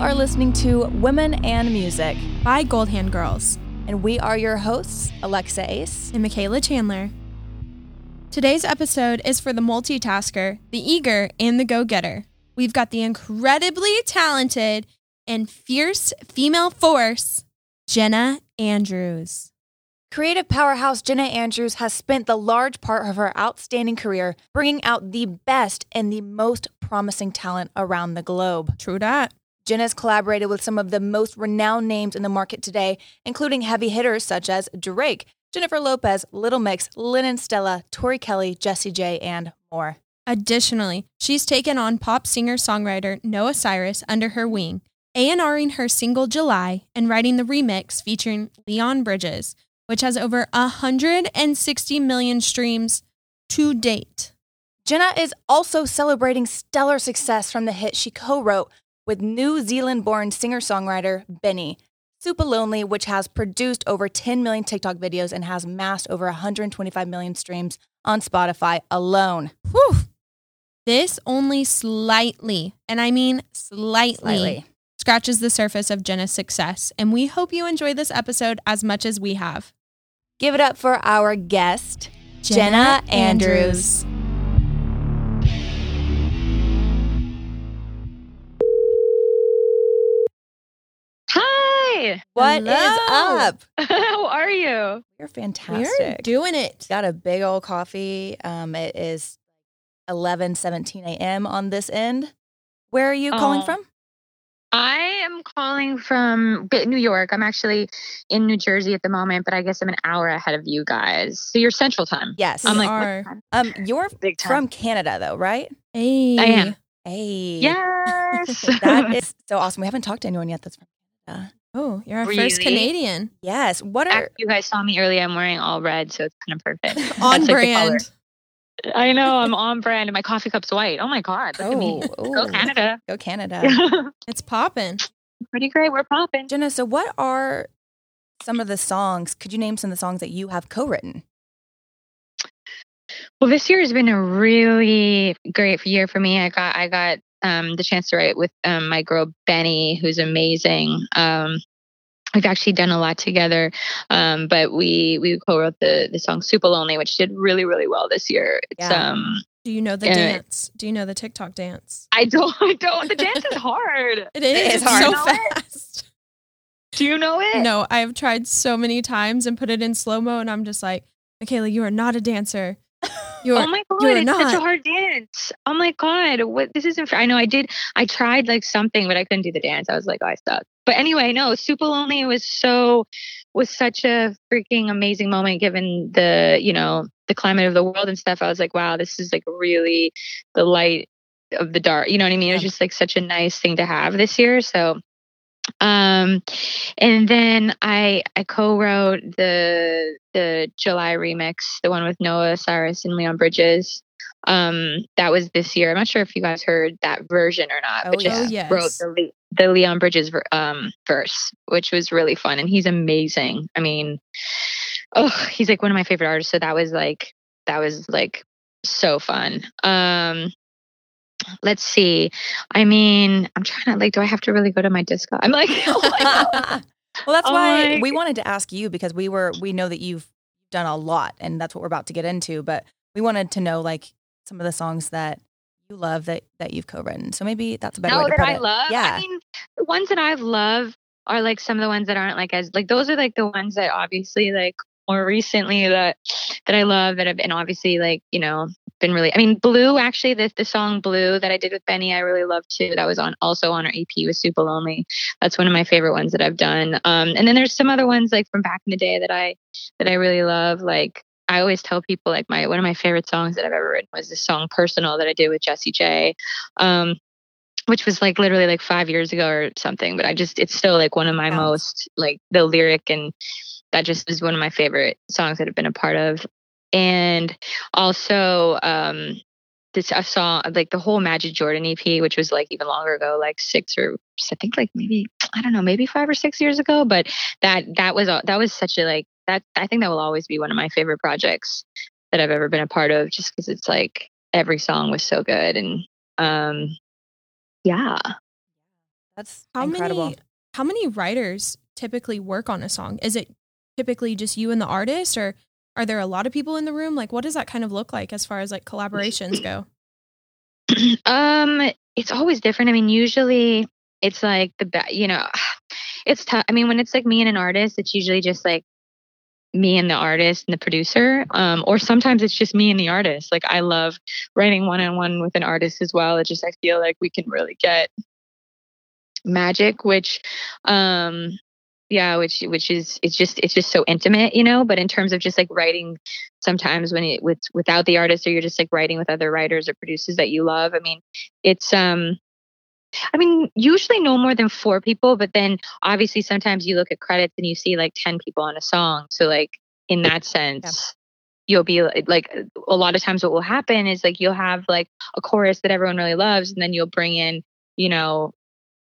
are listening to Women and Music by Goldhand Girls. And we are your hosts, Alexa Ace and Michaela Chandler. Today's episode is for the multitasker, the eager, and the go getter. We've got the incredibly talented and fierce female force, Jenna Andrews. Creative powerhouse Jenna Andrews has spent the large part of her outstanding career bringing out the best and the most promising talent around the globe. True that. Jenna has collaborated with some of the most renowned names in the market today, including heavy hitters such as Drake, Jennifer Lopez, Little Mix, Lennon Stella, Tori Kelly, Jessie J, and more. Additionally, she's taken on pop singer-songwriter Noah Cyrus under her wing, A&Ring her single July and writing the remix featuring Leon Bridges, which has over 160 million streams to date. Jenna is also celebrating stellar success from the hit she co wrote with New Zealand born singer songwriter BENEE. Super Lonely, which has produced over 10 million TikTok videos and has massed over 125 million streams on Spotify alone. Whew. This only slightly, and I mean slightly, slightly, scratches the surface of Jenna's success, and we hope you enjoy this episode as much as we have. Give it up for our guest, Jenna, Jenna Andrews. Andrews. What Hello. is up? How are you? You're fantastic. You're doing it. Got a big old coffee. Um, it is 11 17 a.m. on this end. Where are you calling oh. from? I am calling from New York. I'm actually in New Jersey at the moment, but I guess I'm an hour ahead of you guys. So you're Central Time. Yes, I'm like, are. um, you're Big time. from Canada, though, right? Hey, I am. Hey, yes, that is so awesome. We haven't talked to anyone yet that's from Canada. Oh, you're our really? first Canadian. Yes. What are After you guys saw me earlier? I'm wearing all red, so it's kind of perfect. on brand. I know I'm on brand, and my coffee cup's white. Oh my god! Look oh, at me. Oh, ooh. Go Canada. Go Canada. it's popping. Pretty great. We're popping. Jenna, so what are some of the songs? Could you name some of the songs that you have co-written? Well, this year has been a really great year for me. I got I got um, the chance to write with um, my girl BENEE, who's amazing. Um, we've actually done a lot together, um, but we we co-wrote the the song "Supalonely," which did really really well this year. It's yeah. um. Do you know the uh, dance? Do you know the TikTok dance? I don't. I don't. The dance is hard. it is. It's hard. so fast. Do you know it? No, I've tried so many times and put it in slow mo, and I'm just like, Michaela, you are not a dancer. You're, oh my god, it's not. such a hard dance. Oh my god, what this isn't. I know I did. I tried like something, but I couldn't do the dance. I was like, oh, I suck. But anyway, no, Supalonely was so was such a freaking amazing moment given the you know the climate of the world and stuff. I was like, wow, this is like really the light of the dark. You know what I mean? It was just like such a nice thing to have this year. So um and then i i co-wrote the the july remix the one with noah cyrus and leon bridges. Um that was this year. I'm not sure if you guys heard that version or not oh, but just yes. wrote the, the leon bridges um verse which was really fun and he's amazing. I mean oh he's like one of my favorite artists so that was like that was like so fun. Um let's see. I mean, I'm trying to like, do I have to really go to my disco? I'm like, oh well, that's oh why we wanted to ask you because we were we know that you've done a lot, and that's what we're about to get into. But we wanted to know like some of the songs that you love that that you've co-written. So maybe that's a better no, way to that put I it. love. Yeah, I mean, the ones that I love are like some of the ones that aren't like as like those are like the ones that obviously like more recently that that I love that have been obviously like you know been really I mean Blue actually the the song Blue that I did with BENEE I really love too. That was on also on our EP with Supalonely. That's one of my favorite ones that I've done. Um and then there's some other ones like from back in the day that I that I really love. Like I always tell people like my one of my favorite songs that I've ever written was this song Personal that I did with Jessie J um which was like literally like five years ago or something but I just it's still like one of my most like the lyric and that just is one of my favorite songs that I've been a part of. And also, um, this I saw like the whole Magic Jordan EP, which was like even longer ago, like six or I think like maybe I don't know, maybe five or six years ago. But that that was that was such a like that I think that will always be one of my favorite projects that I've ever been a part of, just because it's like every song was so good and um yeah That's How incredible. many how many writers typically work on a song? Is it typically just you and the artist or are there a lot of people in the room? Like what does that kind of look like as far as like collaborations go? um, it's always different. I mean, usually it's like the be- you know, it's tough. I mean, when it's like me and an artist, it's usually just like me and the artist and the producer. Um, or sometimes it's just me and the artist. Like I love writing one on one with an artist as well. It just I feel like we can really get magic, which um yeah which which is it's just it's just so intimate you know but in terms of just like writing sometimes when it with without the artist or you're just like writing with other writers or producers that you love i mean it's um i mean usually no more than four people but then obviously sometimes you look at credits and you see like 10 people on a song so like in that sense you'll be like a lot of times what will happen is like you'll have like a chorus that everyone really loves and then you'll bring in you know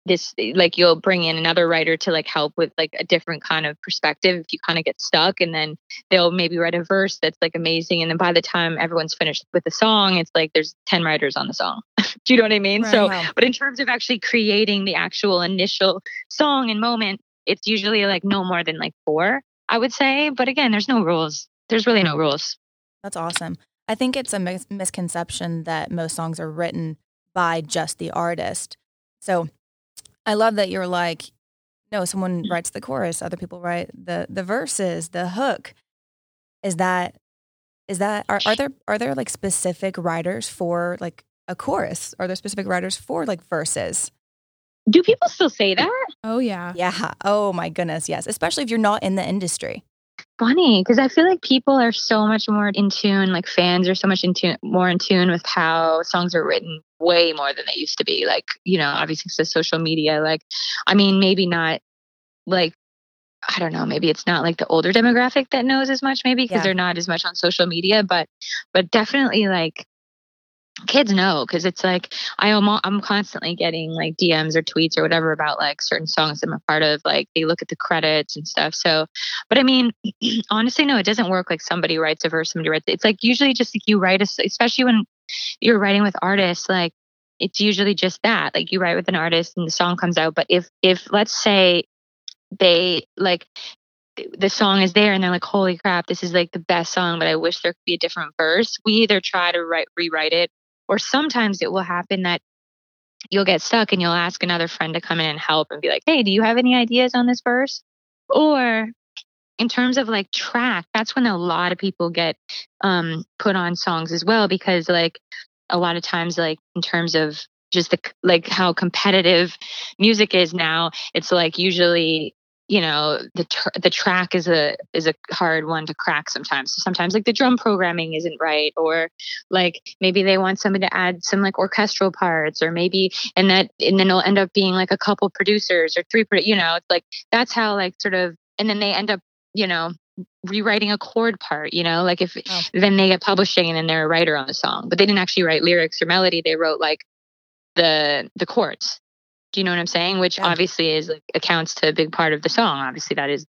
this eh, like you'll bring in another writer to like help with like a different kind of perspective if you kind of get stuck and then they'll maybe write a verse that's like amazing and then by the time everyone's finished with the song it's like there's 10 writers on the song do you know what i mean so Right. but in terms of actually creating the actual initial song and moment it's usually like no more than like four i would say but again there's no rules there's really no rules That's awesome. I think it's a mis- misconception that most songs are written by just the artist. So I love that you're like, no, someone mm. writes the chorus, other people write the the verses, the hook. Is that is that are, are there are there like specific writers for like a chorus? Are there specific writers for like verses? do people still say that Oh yeah. Yeah. Oh my goodness, yes. Especially if you're not in the industry. Funny because I feel like people are so much more in tune, like fans are so much in tune, more in tune with how songs are written way more than they used to be. Like, you know, obviously of social media. Like, I mean, maybe not like, I don't know, maybe it's not like the older demographic that knows as much, maybe because Yeah. they're not as much on social media, but, but definitely like, kids know because it's like I am I'm constantly getting like DMs or tweets or whatever about like certain songs I'm a part of. Like they look at the credits and stuff. So, but I mean, honestly, no, it doesn't work like somebody writes a verse, somebody writes. It's like usually just like you write a, especially when you're writing with artists, like it's usually just that. Like you write with an artist and the song comes out. But if if let's say they like the song is there and they're like holy crap this is like the best song but i wish there could be a different verse we either try to write rewrite it or sometimes it will happen that you'll get stuck and you'll ask another friend to come in and help and be like hey do you have any ideas on this verse? Or in terms of like track that's when a lot of people get um put on songs as well because like a lot of times like in terms of just the like how competitive music is now it's like usually you know the tr- the track is a is a hard one to crack sometimes. So sometimes like the drum programming isn't right or like maybe they want somebody to add some like orchestral parts or maybe and that and then it'll end up being like a couple producers or three pro- you know it's like that's how like sort of and then they end up you know rewriting a chord part you know like if Oh. then they get publishing and then they're a writer on the song. But they didn't actually write lyrics or melody they wrote like the the chords do you know what i'm saying which Yeah. obviously is like accounts to a big part of the song obviously that is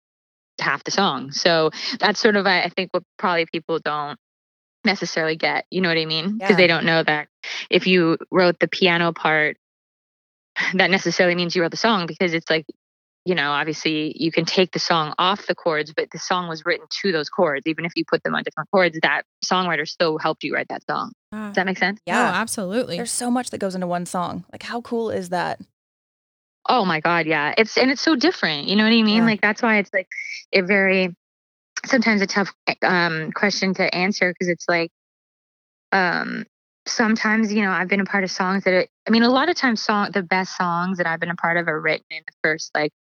half the song so that's sort of i I think what probably people don't necessarily get you know what i mean because Yeah. they don't know that if you wrote the piano part that necessarily means you wrote the song because it's like you know obviously you can take the song off the chords but the song was written to those chords even if you put them on different chords that songwriter still helped you write that song Ah. does that make sense No, Yeah. absolutely. There's so much that goes into one song. Like how cool is that? Oh my God, yeah. It's and it's so different. You know what I mean? Yeah. Like that's why it's like a very sometimes a tough um question to answer because it's like um sometimes you know I've been a part of songs that are, I mean a lot of times song the best songs that I've been a part of are written in the first like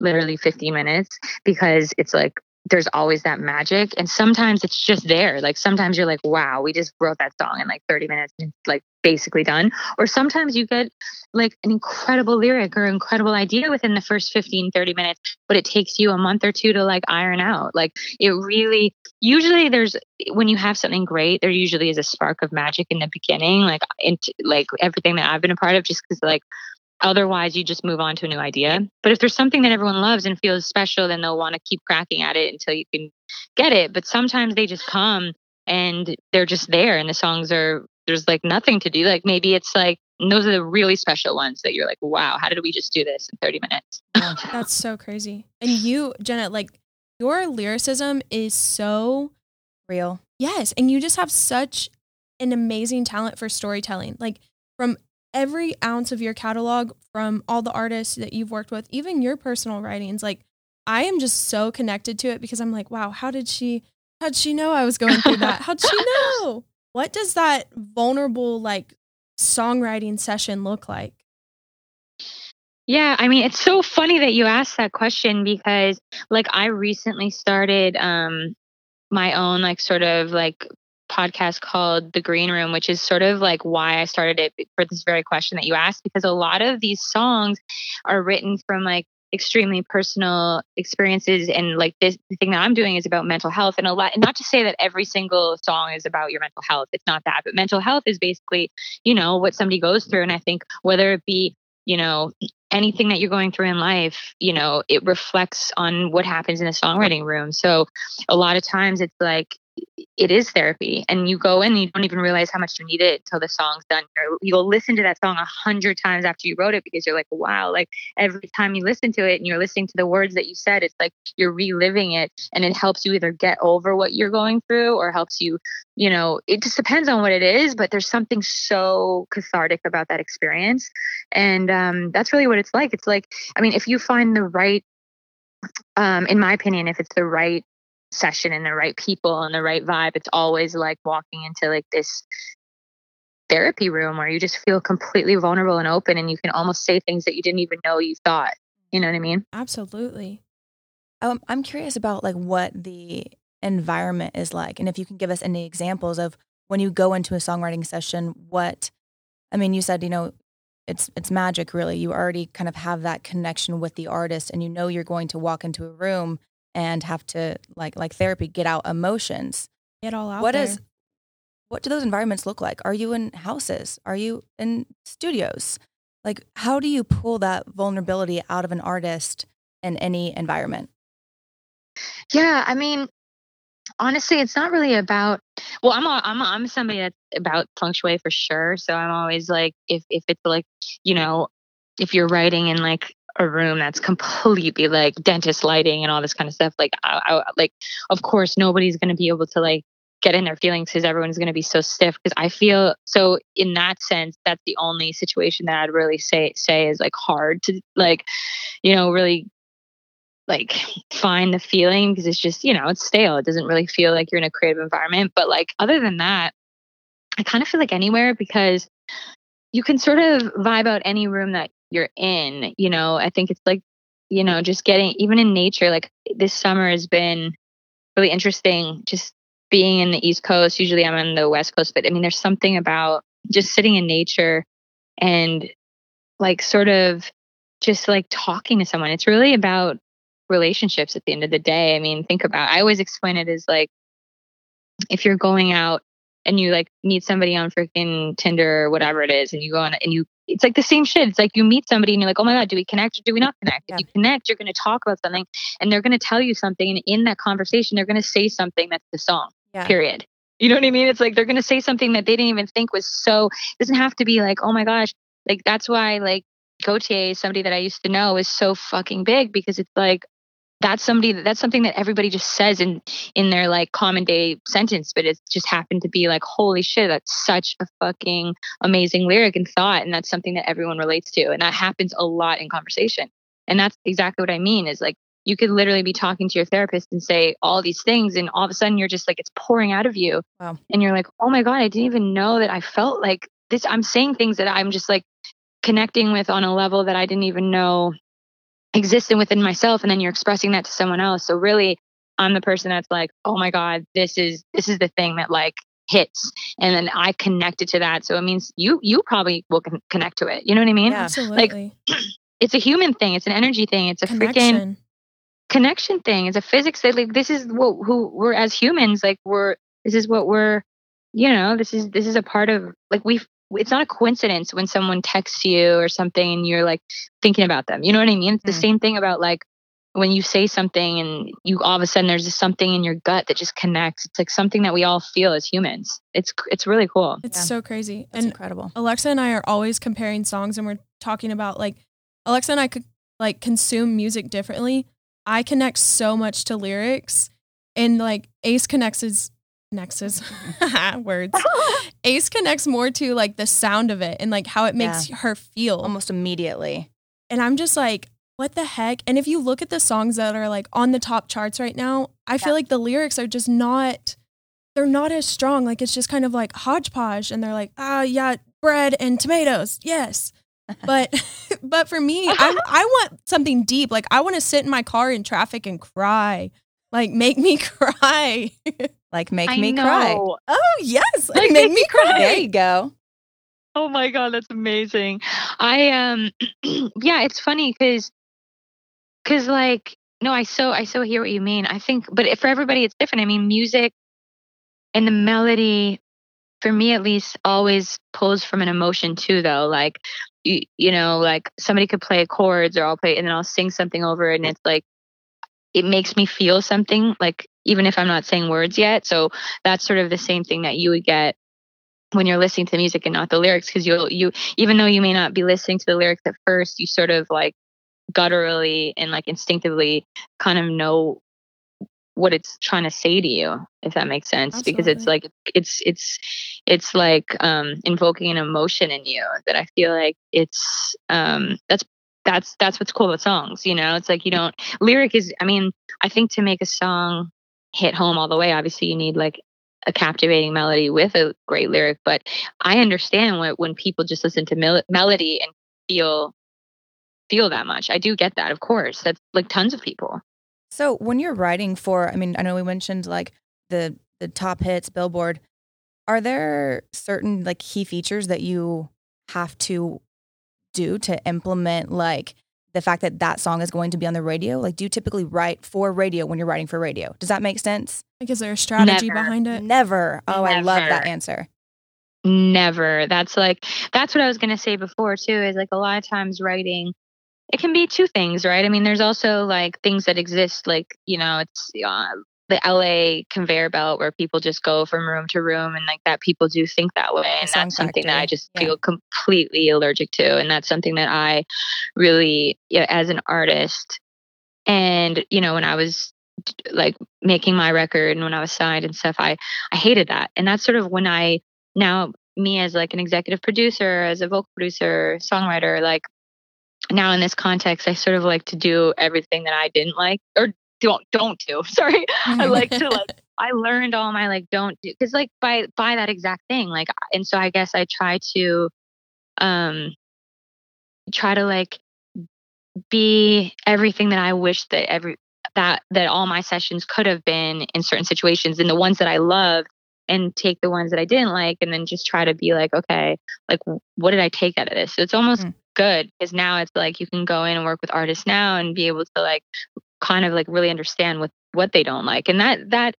literally 50 minutes because it's like there's always that magic and sometimes it's just there. Like sometimes you're like wow we just wrote that song in like 30 minutes and it's like basically done. Or sometimes you get like an incredible lyric or incredible idea within the first 15 30 minutes but it takes you a month or two to like iron out. Like it really usually there's when you have something great there usually is a spark of magic in the beginning like into like everything that i've been a part of just because like otherwise you just move on to a new idea but if there's something that everyone loves and feels special then they'll want to keep cracking at it until you can get it but sometimes they just come and they're just there and the songs are there's like nothing to do like maybe it's like And those are the really special ones that you're like, wow, how did we just do this in 30 minutes? Oh, that's so crazy. And you, Jenna, like your lyricism is so Real. Yes, and you just have such an amazing talent for storytelling. Like from every ounce of your catalog, from all the artists that you've worked with, even your personal writings, like I am just so connected to it because I'm like, wow, how did she how'd she know I was going through that? How'd she know? What does that vulnerable like songwriting session look like? Yeah, I mean, it's so funny that you asked that question because like I recently started um my own like sort of like podcast called The Green Room, which is sort of like why I started it for this very question that you asked, because a lot of these songs are written from like extremely personal experiences and like this the thing that I'm doing is about mental health and a lot and not to say that every single song is about your mental health it's not that but mental health is basically you know what somebody goes through and I think whether it be you know anything that you're going through in life you know it reflects on what happens in a songwriting room. So a lot of times it's like it is therapy and you go in and you don't even realize how much you need it until the song's done. You'll listen to that song a hundred times after you wrote it because you're like wow like every time you listen to it and you're listening to the words that you said it's like you're reliving it and it helps you either get over what you're going through or helps you you know it just depends on what it is but there's something so cathartic about that experience and um, that's really what it's like. It's like i mean if you find the right um, in my opinion if it's the right session and the right people and the right vibe it's always like walking into like this therapy room where you just feel completely vulnerable and open and you can almost say things that you didn't even know you thought you know what i mean Absolutely. Um, I'm curious about like what the environment is like, and if you can give us any examples of when you go into a songwriting session. What I mean, you said you know it's it's magic. Really, you already kind of have that connection with the artist, and you know you're going to walk into a room and have to like like therapy get out emotions. Get all out What there. is what do those environments look like? Are you in houses? Are you in studios? Like how do you pull that vulnerability out of an artist in any environment? Yeah, I mean, honestly, it's not really about. Well, I'm a, I'm a, I'm somebody that's about feng shui for sure. So I'm always like, if if it's like, you know, if you're writing in like a room that's completely like dentist lighting and all this kind of stuff, like, I, I like, of course, nobody's gonna be able to like get in their feelings because everyone's going to be so stiff because i feel so in that sense that's the only situation that i'd really say say is like hard to like you know really like find the feeling because it's just you know it's stale. It doesn't really feel like you're in a creative environment. But like other than that i kind of feel like anywhere because you can sort of vibe out any room that you're in you know? I think it's like you know just getting even in nature like this summer has been really interesting just being in the east coast. Usually i'm on the west coast but i mean there's something about just sitting in nature and like sort of just like talking to someone. It's really about relationships at the end of the day. I mean, think about I always explain it as like if you're going out and you like meet somebody on freaking Tinder or whatever it is, and you go on and you it's like the same shit. It's like you meet somebody and you're like, oh my God, do we connect or do we not connect? Yeah. If you connect, you're gonna talk about something and they're gonna tell you something, and in that conversation, they're gonna say something that's the song. Yeah. Period. You know what I mean? It's like they're gonna say something that they didn't even think was so it doesn't have to be like, oh my gosh. Like that's why like Gotye, somebody that I used to know, is so fucking big because it's like that's somebody that's something that everybody just says in in their like common day sentence but it just happened to be like holy shit that's such a fucking amazing lyric and thought and that's something that everyone relates to and that happens a lot in conversation and that's exactly what i mean is like you could literally be talking to your therapist and say all these things and all of a sudden you're just like it's pouring out of you Wow. and you're like oh my god i didn't even know that i felt like this i'm saying things that i'm just like connecting with on a level that i didn't even know existed within myself and then you're expressing that to someone else. So really i'm the person that's like oh my god this is this is the thing that like hits. And then i connected to that. So it means you you probably will con- connect to it. You know what i mean? Yeah. Absolutely. like it's a human thing. It's an energy thing. It's a freaking Connection. connection thing. It's a physics thing. Like this is what who we're as humans like we're this is what we're you know this is this is a part of like we it's not a coincidence when someone texts you or something and you're like thinking about them you know what i mean it's the Mm. same thing about like when you say something and you all of a sudden there's just something in your gut that just connects. It's like something that we all feel as humans. It's it's really cool. It's Yeah. so crazy. That's and incredible. Alexa and I are always comparing songs and we're talking about like Alexa and I could like consume music differently. I connect so much to lyrics and like Ace connects his connects his words. Ace connects more to like the sound of it and like how it makes her feel. Almost immediately. And I'm just like, what the heck? And if you look at the songs that are like on the top charts right now, I feel like the lyrics are just not they're not as strong. Like it's just kind of like hodgepodge and they're like, ah yeah, bread and tomatoes. Yes. But but for me, I I want something deep. Like I want to sit in my car in traffic and cry. Like make me cry. Like make I me cry. oh yes. Like, make me cry. There you go. Oh my god, that's amazing. I um yeah, it's funny cuz cuz like no, I so I so hear what you mean. I think but for everybody it's different. I mean, music and the melody for me at least always pulls from an emotion too though. Like you you know, like somebody could play chords or I'll play and then I'll sing something over it and it's like it makes me feel something like even if I'm not saying words yet. So that's sort of the same thing that you would get when you're listening to the music and not the lyrics because you'll you even though you may not be listening to the lyrics at first you sort of like gutturally and like instinctively kind of know what it's trying to say to you if that makes sense because it's like it's it's it's like um invoking an emotion in you that i feel like it's um that's that's that's what's cool about songs you know? It's like you don't lyric is i mean i think to make a song hit home all the way obviously you need like a captivating melody with a great lyric but i understand when, when people just listen to mel- melody and feel feel that much. I do get that of course. That's like tons of people. So when you're writing for, I mean, I know we mentioned like the the top hits, Billboard. Are there certain like key features that you have to do to implement like the fact that that song is going to be on the radio? Like, do you typically write for radio when you're writing for radio? Does that make sense? Like is there a strategy Never. behind it? Never. Oh, I love that answer. Never. That's like that's what I was gonna say before too. Is like a lot of times writing, it can be two things, right? I mean, there's also like things that exist, like you know, it's uh, the LA conveyor belt where people just go from room to room, and like that people do think that way, and that's something that I just yeah. feel completely allergic to, and that's something that I really, yeah, as an artist, and you know, when I was like making my record and when I was signed and stuff, I I hated that, and that's sort of when I now me as like an executive producer as a vocal producer songwriter like now in this context i sort of like to do everything that i didn't like or don't don't do sorry i like to like i learned all my like don't do because like by by that exact thing like and so i guess i try to um try to like be everything that i wish that every that that all my sessions could have been in certain situations and the ones that i loved and take the ones that I didn't like and then just try to be like, okay, like what did I take out of this? So it's almost Mm. good because now it's like you can go in and work with artists now and be able to like kind of like really understand what what they don't like. And that that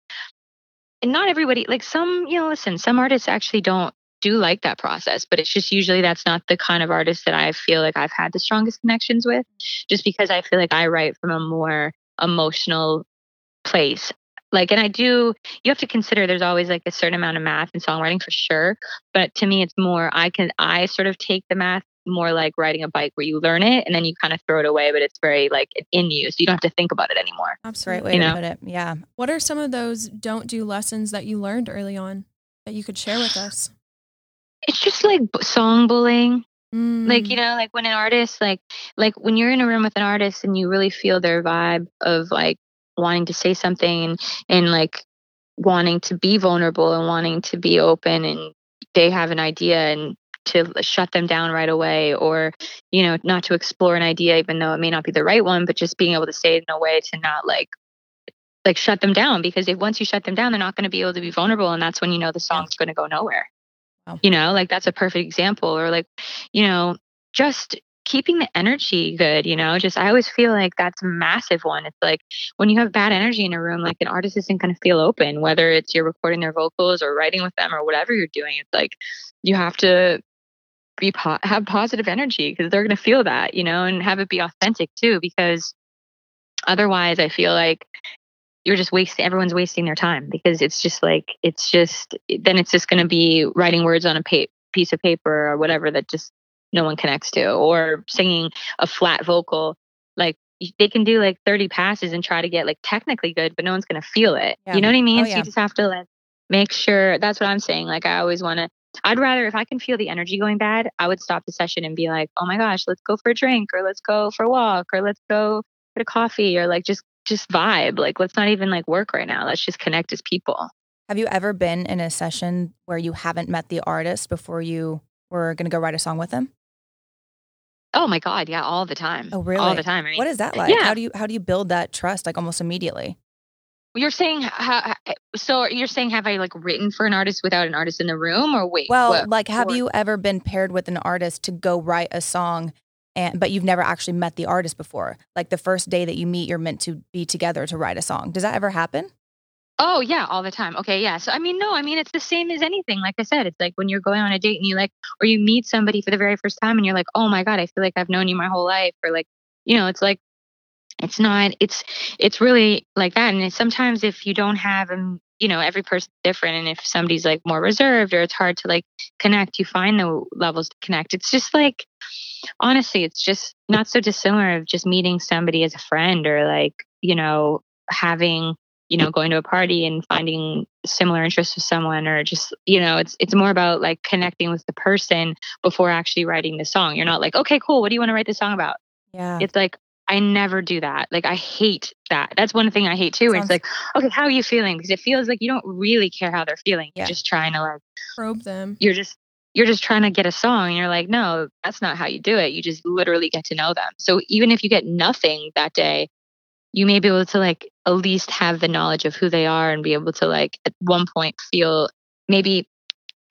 and not everybody like some, you know, listen, some artists actually don't do like that process, but it's just usually that's not the kind of artist that I feel like I've had the strongest connections with just because I feel like I write from a more emotional place like and i do you have to consider there's always like a certain amount of math in songwriting for sure but to me it's more i can i sort of take the math more like riding a bike where you learn it and then you kind of throw it away but it's very like in you so you don't have to think about it anymore That's the right Absolutely. way You to know? put it. Yeah. What are some of those don't do lessons that you learned early on that you could share with us? it's just like song bullying like Mm. you know like when an artist like like when you're in a room with an artist and you really feel their vibe of like wanting to say something and, and like wanting to be vulnerable and wanting to be open and they have an idea and to shut them down right away or you know not to explore an idea even though it may not be the right one but just being able to say it in a way to not like like shut them down because if once you shut them down they're not going to be able to be vulnerable and that's when you know the song's going to go nowhere Wow. you know like that's a perfect example or like you know just keeping the energy good you know just i always feel like that's a massive one it's like when you have bad energy in a room like an artist isn't going to feel open whether it's you're recording their vocals or writing with them or whatever you're doing it's like you have to be po- have positive energy because they're going to feel that you know and have it be authentic too because otherwise i feel like you're just wasting everyone's wasting their time because it's just like it's just then it's just going to be writing words on a pa- piece of paper or whatever that just no one connects to or singing a flat vocal like they can do like 30 passes and try to get like technically good but no one's going to feel it Yeah. you know what i mean Oh, so yeah. you just have to like make sure that's what i'm saying like i always want to i'd rather if i can feel the energy going bad i would stop the session and be like oh my gosh let's go for a drink or let's go for a walk or let's go get a coffee or like just just vibe like let's not even like work right now let's just connect as people Have you ever been in a session where you haven't met the artist before you were going to go write a song with them? oh my god yeah all the time Oh, really? all the time I mean, What is that eh, like? Yeah. How do you how do you build that trust like almost immediately? You're saying how, Eh, so you're saying have I like written for an artist without an artist in the room or wait? Well, what- like have or- you ever been paired with an artist to go write a song and but you've never actually met the artist before? Like the first day that you meet you're meant to be together to write a song. Does that ever happen? Oh yeah, all the time. Okay, yeah. So I mean, no, I mean it's the same as anything. Like I said, it's like when you're going on a date and you like, or you meet somebody for the very first time and you're like, oh my god, I feel like I've known you my whole life, or like, you know, it's like, it's not, it's, it's really like that. And it's, sometimes if you don't have, um, you know, every person's different, and if somebody's like more reserved or it's hard to like connect, you find the levels to connect. It's just like, honestly, it's just not so dissimilar of just meeting somebody as a friend or like, you know, having you know going to a party and finding similar interests with someone or just you know it's it's more about like connecting with the person before actually writing the song you're not like okay cool what do you want to write the song about Yeah. it's like i never do that like i hate that that's one thing i hate too Sounds- it's like okay how are you feeling because it feels like you don't really care how they're feeling Yeah. you're just trying to like Probe them. you're just you're just trying to get a song and you're like no that's not how you do it you just literally get to know them so even if you get nothing that day you may be able to like at least have the knowledge of who they are and be able to like at one point feel maybe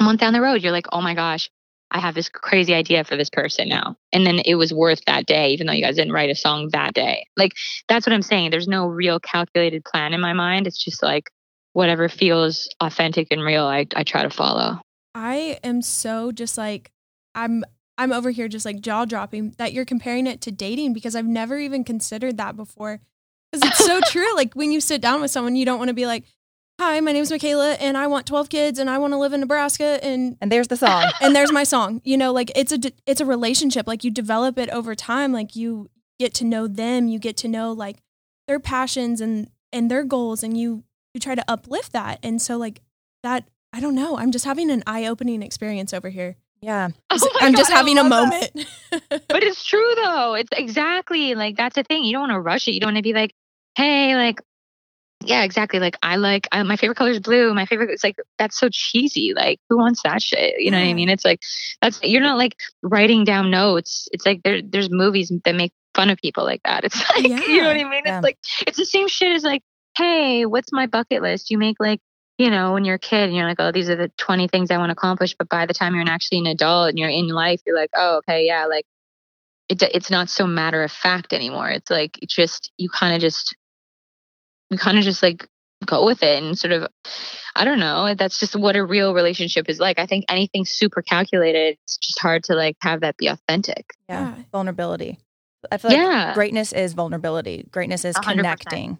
a month down the road you're like oh my gosh i have this crazy idea for this person now. And then it was worth that day even though you guys didn't write a song that day. Like that's what i'm saying. There's no real calculated plan in my mind. It's just like whatever feels authentic and real i, I try to follow. I am so just like I'm I'm over here just like jaw dropping that you're comparing it to dating because I've never even considered that before. Because it's so true. Like when you sit down with someone, you don't want to be like, "Hi, my name's Michaela, and I want 12 kids, and I want to live in Nebraska, and and there's the song. and there's my song." You know, like it's a d- it's a relationship. Like you develop it over time. Like you get to know them. You get to know like their passions and and their goals, and you you try to uplift that. And so like that, I don't know. I'm just having an eye opening experience over here. yeah. Oh I'm just God, I having a moment. but it's true though. It's exactly like that's the thing. You don't want to rush it. You don't want to be like, hey, like, yeah, exactly. Like I like I, my favorite color is blue. My favorite. It's like that's so cheesy. Like who wants that shit? You know what I mean? It's like that's you're not like writing down notes. It's like there there's movies that make fun of people like that. It's like you know what I mean? Yeah. It's like it's the same shit as like, hey, what's my bucket list? You make like you know, when you're a kid and you're like, oh, these are the 20 things I want to accomplish. But by the time you're actually an adult and you're in life, you're like, oh, okay, yeah, like it, it's not so matter of fact anymore. It's like, it's just, you kind of just, you kind of just like go with it and sort of, I don't know. That's just what a real relationship is like. I think anything super calculated, it's just hard to like have that be authentic. Yeah. Yeah. Vulnerability. I feel like Yeah. greatness is vulnerability. Greatness is hundred percent. connecting.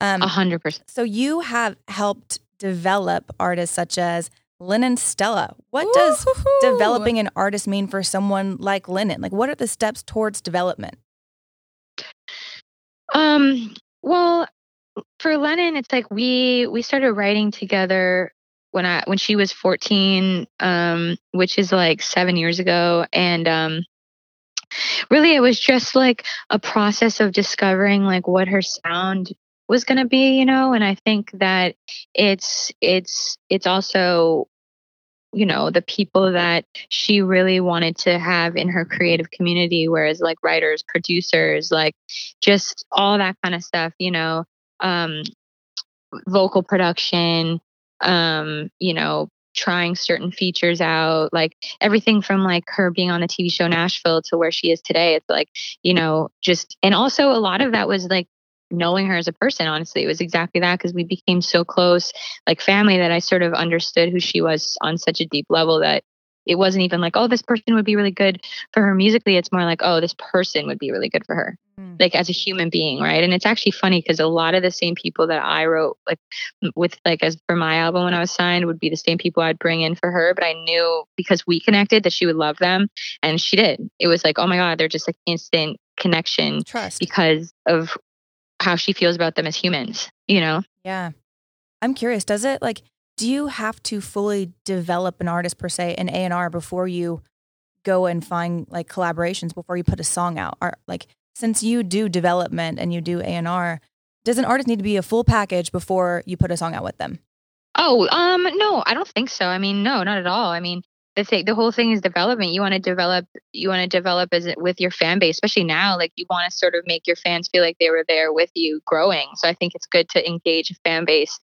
Um, A hundred percent. so you have helped develop artists such as Lennon Stella. What does Woo-hoo-hoo. developing an artist mean for someone like Lennon? Like, what are the steps towards development? Um, well, for Lennon, it's like we we started writing together when I when she was 14, um, which is like seven years ago, and um, really it was just like a process of discovering like what her sound was going to be, you know. And I think that it's it's it's also you know the people that she really wanted to have in her creative community whereas like writers producers like just all that kind of stuff you know um vocal production um you know trying certain features out like everything from like her being on the TV show Nashville to where she is today it's like you know just and also a lot of that was like knowing her as a person honestly it was exactly that because we became so close like family that I sort of understood who she was on such a deep level that it wasn't even like, oh, this person would be really good for her musically. It's more like, oh, this person would be really good for her, mm. like as a human being, right? And it's actually funny because a lot of the same people that I wrote like with like as for my album when I was signed would be the same people I'd bring in for her. But I knew because we connected that she would love them, and she did. It was like, oh my god, they're just like instant connection, trust because of how she feels about them as humans. You know? Yeah. I'm curious. Does it like? Do you have to fully develop an artist per se in A&R before you go and find like collaborations before you put a song out? Or like since you do development and you do A&R, does an artist need to be a full package before you put a song out with them? Oh, um no, I don't think so. I mean, no, not at all. I mean, the thing, the whole thing is development. You want to develop, you want to develop as it, with your fan base, especially now. Like you want to sort of make your fans feel like they were there with you, growing. So I think it's good to engage a fan base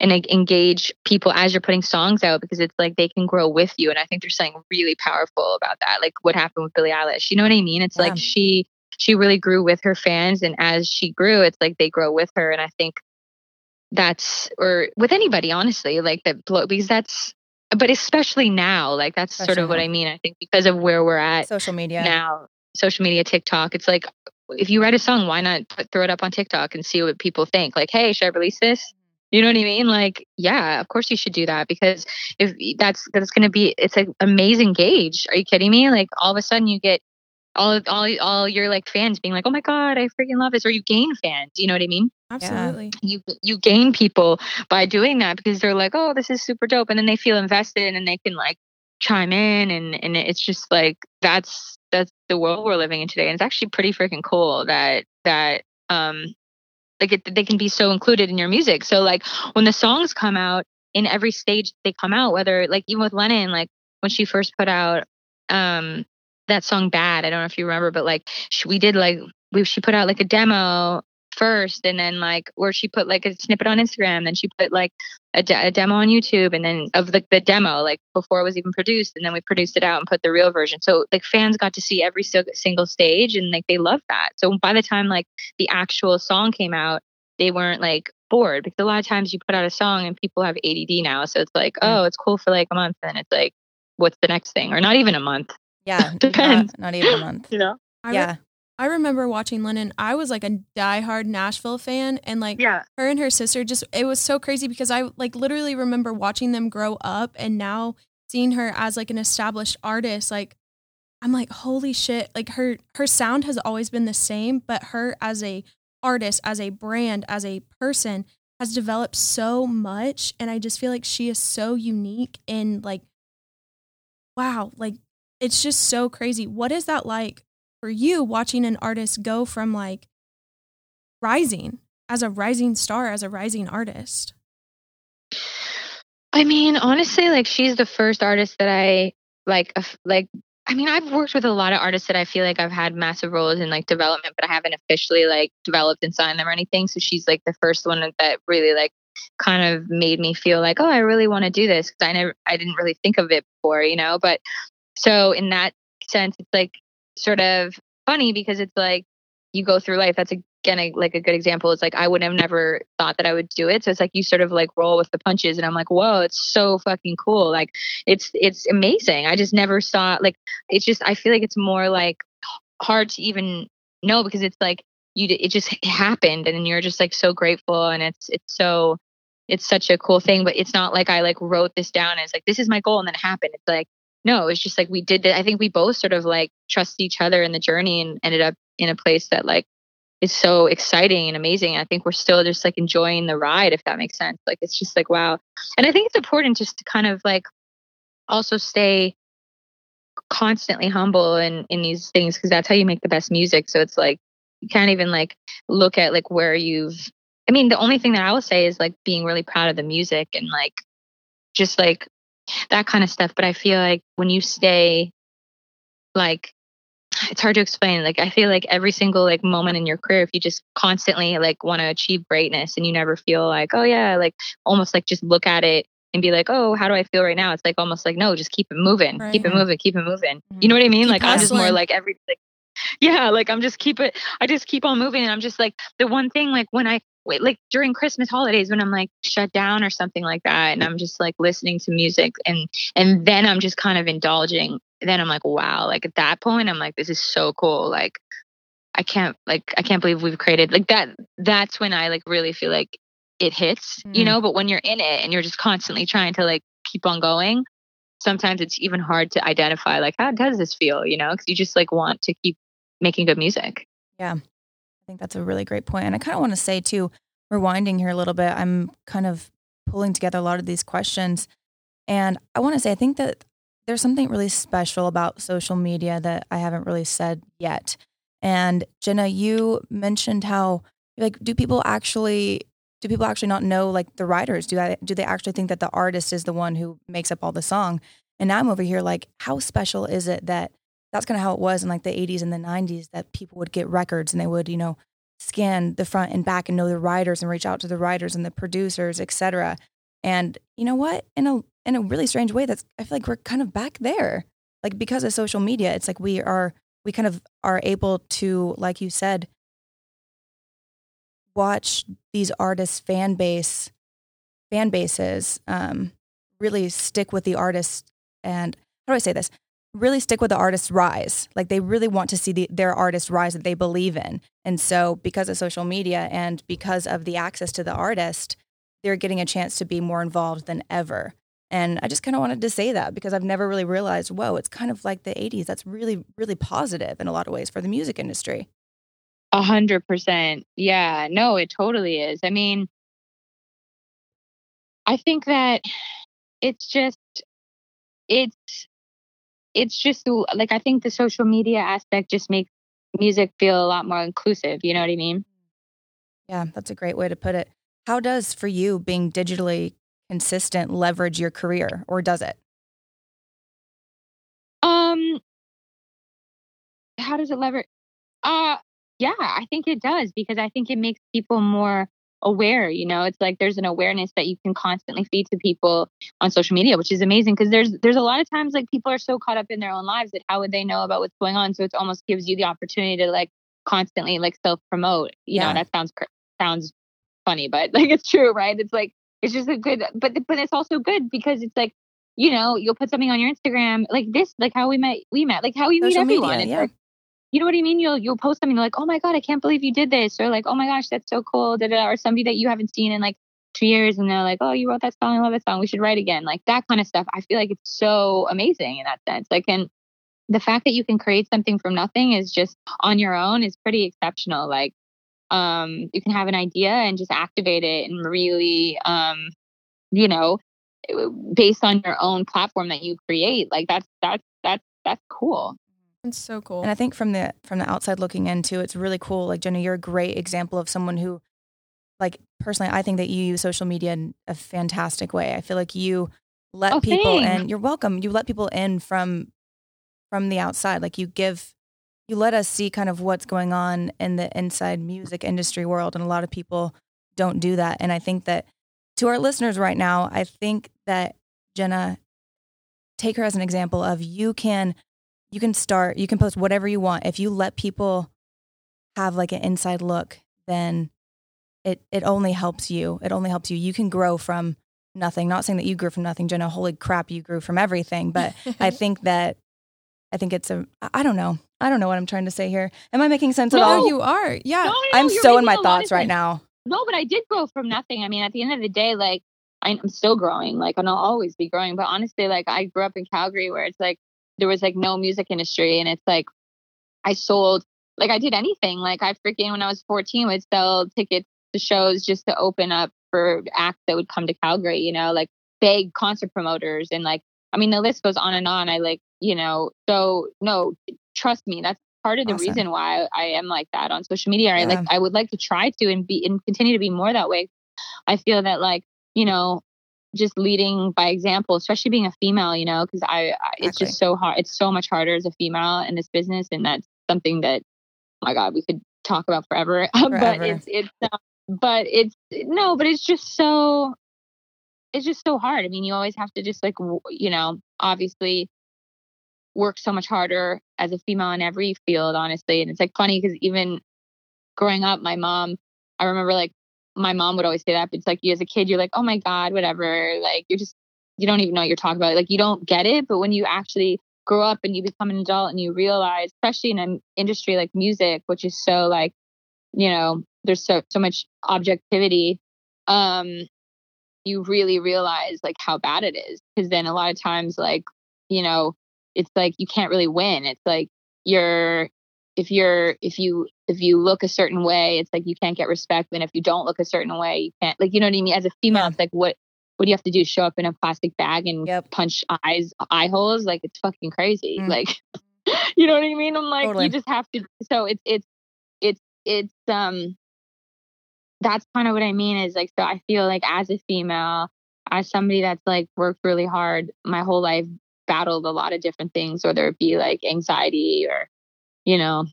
and engage people as you're putting songs out because it's like they can grow with you. And I think there's something really powerful about that. Like what happened with Billie Eilish. You know what I mean? It's yeah. like she she really grew with her fans and as she grew, it's like they grow with her. And I think that's or with anybody, honestly, like that because that's but especially now, like that's especially sort of what I mean. I think because of where we're at social media now, social media, TikTok, it's like if you write a song, why not put, throw it up on TikTok and see what people think? Like, hey, should I release this? You know what I mean? Like, yeah, of course you should do that because if that's that's going to be it's an amazing gauge. Are you kidding me? Like all of a sudden you get all all all your like fans being like, "Oh my god, I freaking love this," or you gain fans. You know what I mean? Absolutely. You you gain people by doing that because they're like, "Oh, this is super dope," and then they feel invested and they can like chime in and and it's just like that's that's the world we're living in today and it's actually pretty freaking cool that that um like it, they can be so included in your music. So like when the songs come out in every stage they come out whether like even with lennon like when she first put out um that song bad i don't know if you remember but like she, we did like we she put out like a demo first and then like where she put like a snippet on instagram then she put like a, de- a demo on youtube and then of the, the demo like before it was even produced and then we produced it out and put the real version. So like fans got to see every single stage and like they loved that. So by the time like the actual song came out they weren't like bored because a lot of times you put out a song and people have add now so it's like mm. oh it's cool for like a month and it's like what's the next thing? Or not even a month. Yeah depends. not, not even a month. You know? I yeah I remember watching Lennon. I was like a diehard Nashville fan, and like yeah. her and her sister just it was so crazy because I like literally remember watching them grow up, and now seeing her as like an established artist. Like I'm like, holy shit! Like her her sound has always been the same, but her as a artist, as a brand, as a person has developed so much, and I just feel like she is so unique and like, wow, like it's just so crazy. What is that like for you watching an artist go from like rising as a rising star, as a rising artist? I mean, honestly, like she's the first artist that I like, like, I mean, I've worked with a lot of artists that I feel like I've had massive roles in like development, but I haven't officially like developed and signed them or anything. So she's like the first one that really like kind of made me feel like, oh, I really want to do this because I never, I didn't really think of it before, you know. But so in that sense, it's like sort of funny because it's like you go through life. That's again a, like a good example. It's like I would have never thought that I would do it. So it's like you sort of like roll with the punches, and I'm like, whoa, it's so fucking cool. Like it's it's amazing. I just never saw like it's just I feel like it's more like hard to even know because it's like you it just happened and you're just like so grateful and it's it's so it's such a cool thing but it's not like i like wrote this down as like this is my goal and then it happened it's like no, it's just like we did that. I think we both sort of like trust each other in the journey and ended up in a place that like is so exciting and amazing. I think we're still just like enjoying the ride, if that makes sense. Like it's just like wow. And I think it's important just to kind of like also stay constantly humble in in these things because that's how you make the best music. So it's like you can't even like look at like where you've I mean, the only thing that I will say is like being really proud of the music and like just like that kind of stuff. But I feel like when you stay like it's hard to explain. Like I feel like every single like moment in your career, if you just constantly like want to achieve greatness and you never feel like, oh yeah, like almost like just look at it and be like, oh, how do I feel right now? It's like almost like no, just keep it moving, right. keep it moving, keep it moving. Mm-hmm. You know what I mean? Keep like hustling. I'm just more like every like yeah, like I'm just keep it. I just keep on moving, and I'm just like the one thing. Like when I wait, like during Christmas holidays when I'm like shut down or something like that, and I'm just like listening to music, and and then I'm just kind of indulging. Then I'm like, wow, like at that point, I'm like, this is so cool. Like, I can't, like, I can't believe we've created like that. That's when I like really feel like it hits, mm. you know. But when you're in it and you're just constantly trying to like keep on going, sometimes it's even hard to identify like how does this feel, you know? Because you just like want to keep making good music. Yeah. I think that's a really great point. And I kind of want to say too, rewinding here a little bit, I'm kind of pulling together a lot of these questions. And I want to say, I think that there's something really special about social media that I haven't really said yet. And Jenna, you mentioned how like do people actually do people actually not know like the writers? Do I do they actually think that the artist is the one who makes up all the song? And I'm over here like, how special is it that that's kind of how it was in like the 80s and the 90s that people would get records and they would, you know, scan the front and back and know the writers and reach out to the writers and the producers, etc. And you know what? In a in a really strange way, that's I feel like we're kind of back there. Like because of social media, it's like we are we kind of are able to, like you said, watch these artists' fan base fan bases um, really stick with the artist and how do I say this? Really stick with the artist's rise. Like they really want to see the, their artist rise that they believe in. And so, because of social media and because of the access to the artist, they're getting a chance to be more involved than ever. And I just kind of wanted to say that because I've never really realized, whoa, it's kind of like the 80s. That's really, really positive in a lot of ways for the music industry. A hundred percent. Yeah, no, it totally is. I mean, I think that it's just, it's, it's just like, I think the social media aspect just makes music feel a lot more inclusive. You know what I mean? Yeah, that's a great way to put it. How does for you being digitally consistent leverage your career or does it? Um, how does it leverage? Uh, yeah, I think it does because I think it makes people more aware you know it's like there's an awareness that you can constantly feed to people on social media which is amazing because there's there's a lot of times like people are so caught up in their own lives that how would they know about what's going on so it almost gives you the opportunity to like constantly like self promote you yeah. know that sounds sounds funny but like it's true right it's like it's just a good but but it's also good because it's like you know you'll put something on your instagram like this like how we met we met like how we social meet everyone media, yeah. Like, you know what I mean? You'll you'll post something like, oh my god, I can't believe you did this, or like, oh my gosh, that's so cool, da, da, or somebody that you haven't seen in like two years, and they're like, oh, you wrote that song, I love that song, we should write again, like that kind of stuff. I feel like it's so amazing in that sense. Like, and the fact that you can create something from nothing is just on your own is pretty exceptional. Like, um, you can have an idea and just activate it and really, um, you know, based on your own platform that you create. Like that's that's that's that's cool. It's so cool. And I think from the from the outside looking in too, it's really cool. Like Jenna, you're a great example of someone who like personally I think that you use social media in a fantastic way. I feel like you let oh, people thanks. in. You're welcome. You let people in from from the outside. Like you give you let us see kind of what's going on in the inside music industry world and a lot of people don't do that. And I think that to our listeners right now, I think that Jenna take her as an example of you can you can start, you can post whatever you want. If you let people have like an inside look, then it it only helps you. It only helps you. You can grow from nothing. Not saying that you grew from nothing, Jenna. Holy crap, you grew from everything. But I think that I think it's a I don't know. I don't know what I'm trying to say here. Am I making sense no, at all? You are. Yeah. No, no, I'm so in my thoughts right now. No, but I did grow from nothing. I mean, at the end of the day, like I'm still growing. Like, and I'll always be growing. But honestly, like I grew up in Calgary, where it's like there was like no music industry and it's like I sold like I did anything. Like I freaking when I was 14 would sell tickets to shows just to open up for acts that would come to Calgary, you know, like big concert promoters and like I mean the list goes on and on. I like, you know, so no, trust me, that's part of the awesome. reason why I am like that on social media. Yeah. I like I would like to try to and be and continue to be more that way. I feel that like, you know, just leading by example, especially being a female, you know, because I, I it's just so hard. It's so much harder as a female in this business, and that's something that, oh my God, we could talk about forever. forever. but it's it's uh, but it's no, but it's just so it's just so hard. I mean, you always have to just like you know, obviously work so much harder as a female in every field, honestly. And it's like funny because even growing up, my mom, I remember like my mom would always say that, but it's like you as a kid, you're like, oh my God, whatever. Like you're just, you don't even know what you're talking about. Like you don't get it. But when you actually grow up and you become an adult and you realize, especially in an industry like music, which is so like, you know, there's so so much objectivity, um, you really realize like how bad it is. Because then a lot of times, like, you know, it's like you can't really win. It's like you're if you're if you if you look a certain way, it's like you can't get respect. And if you don't look a certain way, you can't like you know what I mean. As a female, yeah. it's like what what do you have to do? Show up in a plastic bag and yep. punch eyes eye holes? Like it's fucking crazy. Mm. Like you know what I mean? I'm like totally. you just have to. So it's it's it's it's um that's kind of what I mean is like so I feel like as a female, as somebody that's like worked really hard my whole life, battled a lot of different things, whether it be like anxiety or you know,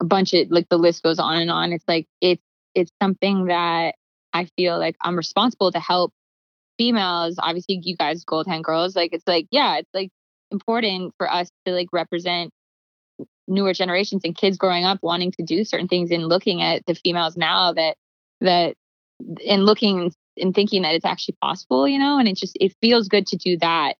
a bunch of like the list goes on and on. It's like it's it's something that I feel like I'm responsible to help females. Obviously, you guys, Gold Hand Girls, like it's like yeah, it's like important for us to like represent newer generations and kids growing up wanting to do certain things and looking at the females now that that and looking and thinking that it's actually possible, you know, and it just it feels good to do that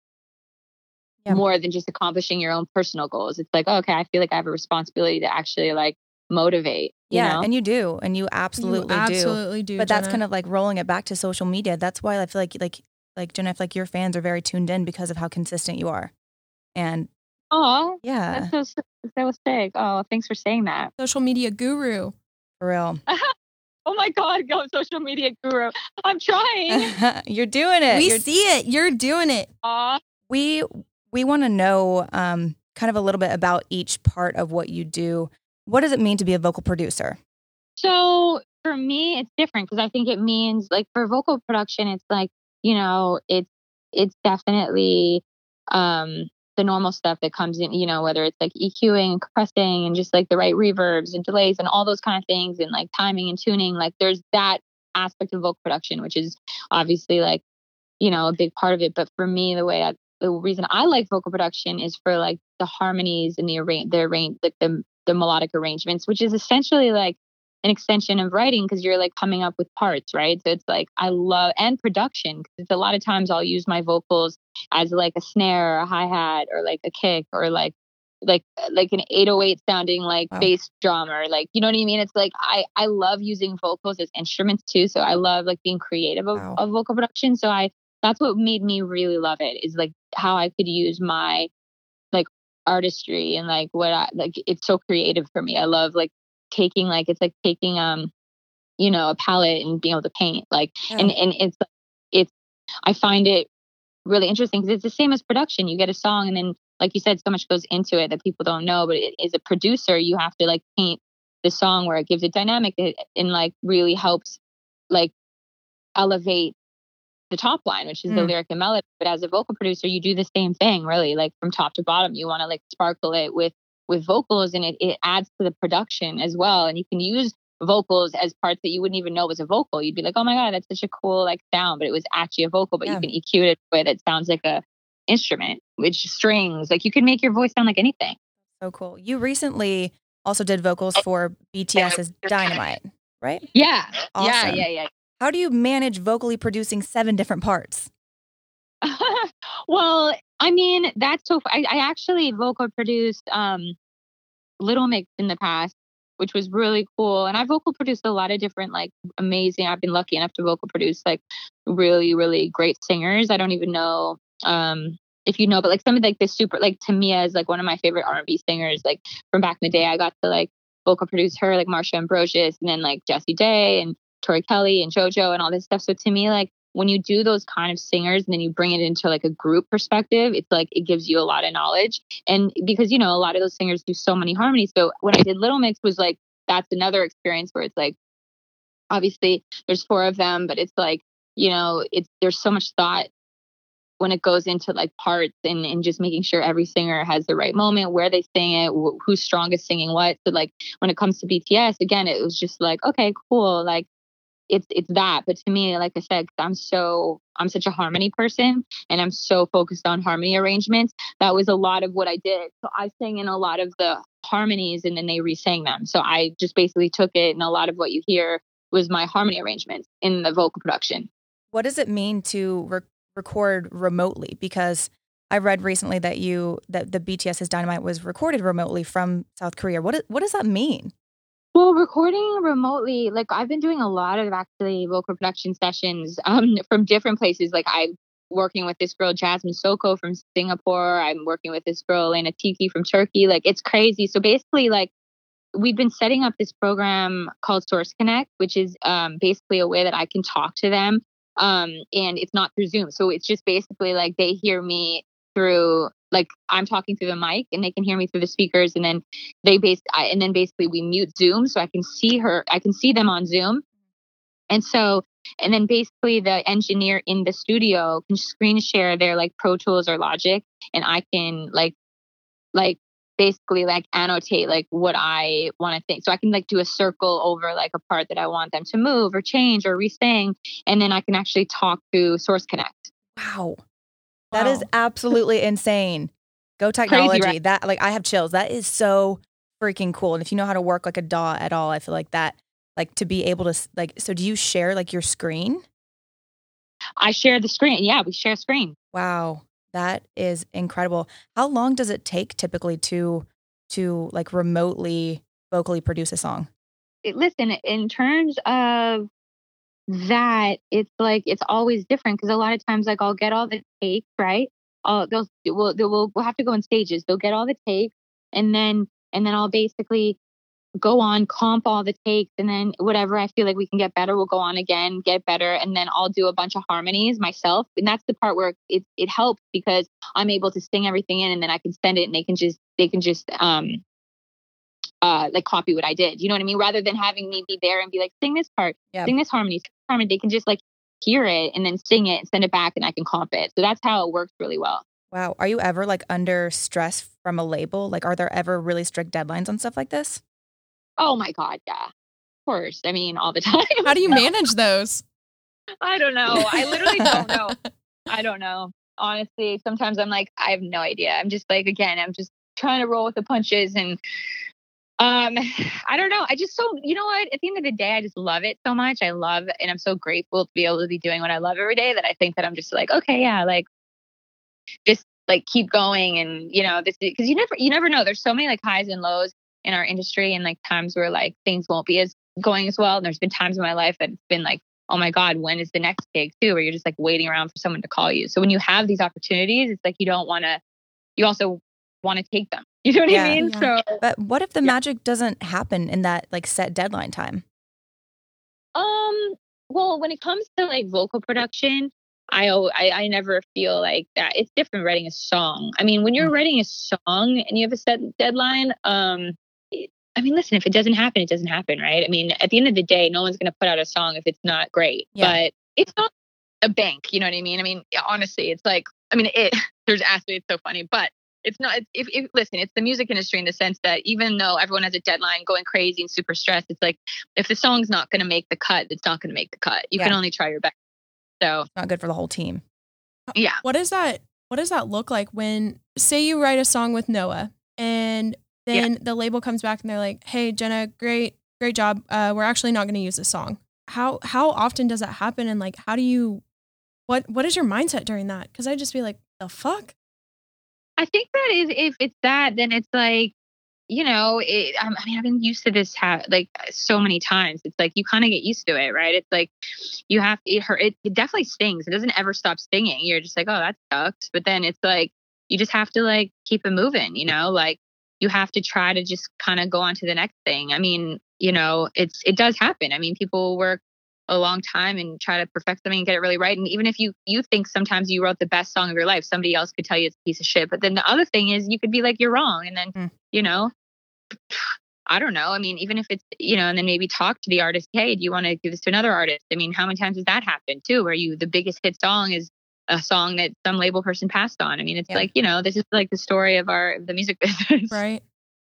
yeah. more than just accomplishing your own personal goals. It's like, oh, okay, I feel like I have a responsibility to actually like motivate. yeah, know? and you do, and you absolutely, you absolutely do. do. But Jenna. that's kind of like rolling it back to social media. That's why I feel like like like Jenna, I feel like your fans are very tuned in because of how consistent you are. And oh, yeah, that's so so sick. Oh, thanks for saying that. Social media guru, for real. oh my god, go social media guru. I'm trying. You're doing it. We You're, see it. You're doing it. Aw. We we want to know um, kind of a little bit about each part of what you do. What does it mean to be a vocal producer? So for me, it's different because I think it means like for vocal production, it's like you know, it's it's definitely um, the normal stuff that comes in. You know, whether it's like EQing and compressing and just like the right reverbs and delays and all those kind of things and like timing and tuning. Like there's that aspect of vocal production, which is obviously like you know a big part of it. But for me, the way I the reason I like vocal production is for like the harmonies and the arrange the arrange like the the melodic arrangements, which is essentially like an extension of writing because you're like coming up with parts, right? So it's like I love and production because a lot of times I'll use my vocals as like a snare or a hi hat or like a kick or like like like an 808 sounding like wow. bass drum or like you know what I mean? It's like I I love using vocals as instruments too. So I love like being creative of, wow. of vocal production. So I that's what made me really love it is like how I could use my like artistry and like what I like it's so creative for me. I love like taking like it's like taking um you know a palette and being able to paint like yeah. and and it's it's I find it really interesting because it's the same as production. You get a song and then like you said so much goes into it that people don't know but it, as a producer you have to like paint the song where it gives it dynamic and like really helps like elevate the top line, which is mm. the lyric and melody. But as a vocal producer, you do the same thing, really, like from top to bottom. You want to like sparkle it with with vocals, and it it adds to the production as well. And you can use vocals as parts that you wouldn't even know was a vocal. You'd be like, oh my god, that's such a cool like sound, but it was actually a vocal. But yeah. you can EQ it with it sounds like a instrument, which strings. Like you can make your voice sound like anything. So cool. You recently also did vocals for BTS's Dynamite, right? Yeah. Awesome. Yeah, yeah, yeah. How do you manage vocally producing seven different parts? well, I mean, that's so. I, I actually vocal produced um, Little Mix in the past, which was really cool. And I vocal produced a lot of different, like, amazing. I've been lucky enough to vocal produce like really, really great singers. I don't even know um, if you know, but like some of like the super, like Tamia is like one of my favorite R&B singers. Like from back in the day, I got to like vocal produce her, like Marsha Ambrosius, and then like Jessie J and Tori Kelly and JoJo and all this stuff. So to me, like when you do those kind of singers and then you bring it into like a group perspective, it's like it gives you a lot of knowledge. And because you know a lot of those singers do so many harmonies. So when I did Little Mix was like that's another experience where it's like obviously there's four of them, but it's like you know it's there's so much thought when it goes into like parts and, and just making sure every singer has the right moment where they sing it wh- who's strongest singing what so like when it comes to bts again it was just like okay cool like it's it's that but to me like i said i'm so i'm such a harmony person and i'm so focused on harmony arrangements that was a lot of what i did so i sang in a lot of the harmonies and then they re-sang them so i just basically took it and a lot of what you hear was my harmony arrangements in the vocal production. What does it mean to re- record remotely? Because I read recently that you that the BTS's Dynamite was recorded remotely from South Korea. What what does that mean? Well, recording remotely, like I've been doing a lot of actually vocal production sessions um, from different places. Like I'm working with this girl Jasmine Sokko from Singapore. I'm working with this girl Elena Tiki from Turkey. Like it's crazy. So basically, like we've been setting up this program called Source Connect, which is um, basically a way that I can talk to them. Um, and it's not through Zoom. So it's just basically like they hear me through like I'm talking through the mic and they can hear me through the speakers and then they base and then basically we mute Zoom so I can see her I can see them on Zoom. And so and then basically the engineer in the studio can screen share their like Pro Tools or Logic and I can like like basically like annotate like what I want to think. So I can like do a circle over like a part that I want them to move or change or resing. And then I can actually talk to Source Connect. Wow. That wow. is absolutely insane. Go technology. Crazy, right? That like I have chills. That is so freaking cool. And if you know how to work like a DAW at all, I feel like that like to be able to like so do you share like your screen? I share the screen. Yeah, we share screen. Wow. That is incredible. How long does it take typically to to like remotely vocally produce a song? Listen, in terms of that, it's like it's always different because a lot of times like I'll get all the takes, right? Uh, they'll we'll, we'll we'll have to go in stages. They'll get all the takes, and then and then I'll basically go on, comp all the takes, and then whatever I feel like we can get better, we'll go on again, get better, and then I'll do a bunch of harmonies myself. And that's the part where it it helps because I'm able to sing everything in, and then I can send it, and they can just they can just um uh like copy what I did. You know what I mean? Rather than having me be there and be like, sing this part, yep. sing this harmony, harmony, they can just like hear it and then sing it and send it back, and I can comp it. So that's how it works really well. Wow. Are you ever like under stress from a label? Like, are there ever really strict deadlines on stuff like this? Oh my God, yeah. Of course. I mean, all the time. How do you manage those? I don't know. I literally don't know. I don't know. Honestly, sometimes I'm like, I have no idea. I'm just like, again, I'm just trying to roll with the punches and um I don't know. I just so you know what? At the end of the day, I just love it so much. I love and I'm so grateful to be able to be doing what I love every day that I think that I'm just like, okay, yeah, like just like keep going and you know this because you never you never know there's so many like highs and lows in our industry and like times where like things won't be as going as well. And there's been times in my life that it's been like, oh my God, when is the next gig too? Where you're just like waiting around for someone to call you. So when you have these opportunities, it's like you don't want to, you also want to take them. You know what yeah, I mean? Yeah. So, but what if the yeah. magic doesn't happen in that like set deadline time? Um, well, when it comes to like vocal production, I, I I never feel like that. It's different writing a song. I mean, when you're mm. writing a song and you have a set deadline, um, I mean, listen, if it doesn't happen, it doesn't happen, right? I mean, at the end of the day, no one's going to put out a song if it's not great. Yeah. But it's not a bank, you know what I mean? I mean, honestly, it's like, I mean, it. There's actually, it's so funny, but it's not. If, if listen, it's the music industry in the sense that even though everyone has a deadline, going crazy and super stressed, it's like if the song's not going to make the cut, it's not going to make the cut. You yeah. can only try your best. So not good for the whole team. Yeah. What does that? What does that look like when, say, you write a song with Noah and then yeah. the label comes back and they're like, "Hey, Jenna, great, great job. Uh, we're actually not going to use this song." How how often does that happen? And like, how do you, what what is your mindset during that? Because I'd just be like, the fuck. I think that is if it's that, then it's like, you know, it, I mean, I've been used to this ha- like so many times. It's like you kind of get used to it, right? It's like you have to, it, hurt, it, it definitely stings. It doesn't ever stop stinging. You're just like, oh, that sucks. But then it's like you just have to like keep it moving, you know, like you have to try to just kind of go on to the next thing. I mean, you know, it's it does happen. I mean, people work a long time and try to perfect something and get it really right. And even if you you think sometimes you wrote the best song of your life, somebody else could tell you it's a piece of shit. But then the other thing is you could be like you're wrong, and then mm. you know, I don't know. I mean, even if it's you know, and then maybe talk to the artist. Hey, do you want to give this to another artist? I mean, how many times has that happened too? Where you the biggest hit song is a song that some label person passed on. I mean, it's yeah. like, you know, this is like the story of our the music business. Right.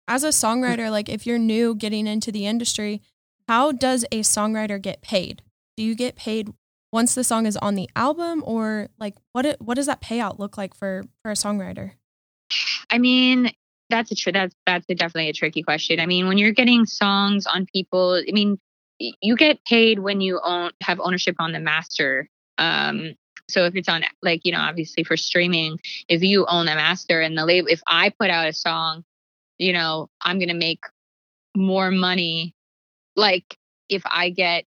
As a songwriter, like if you're new getting into the industry, how does a songwriter get paid? Do you get paid once the song is on the album or like what it, what does that payout look like for for a songwriter? I mean, that's a tr- that's that's a definitely a tricky question. I mean, when you're getting songs on people, I mean, you get paid when you own have ownership on the master. Um, so if it's on like you know obviously for streaming, if you own the master and the label, if I put out a song, you know I'm gonna make more money. Like if I get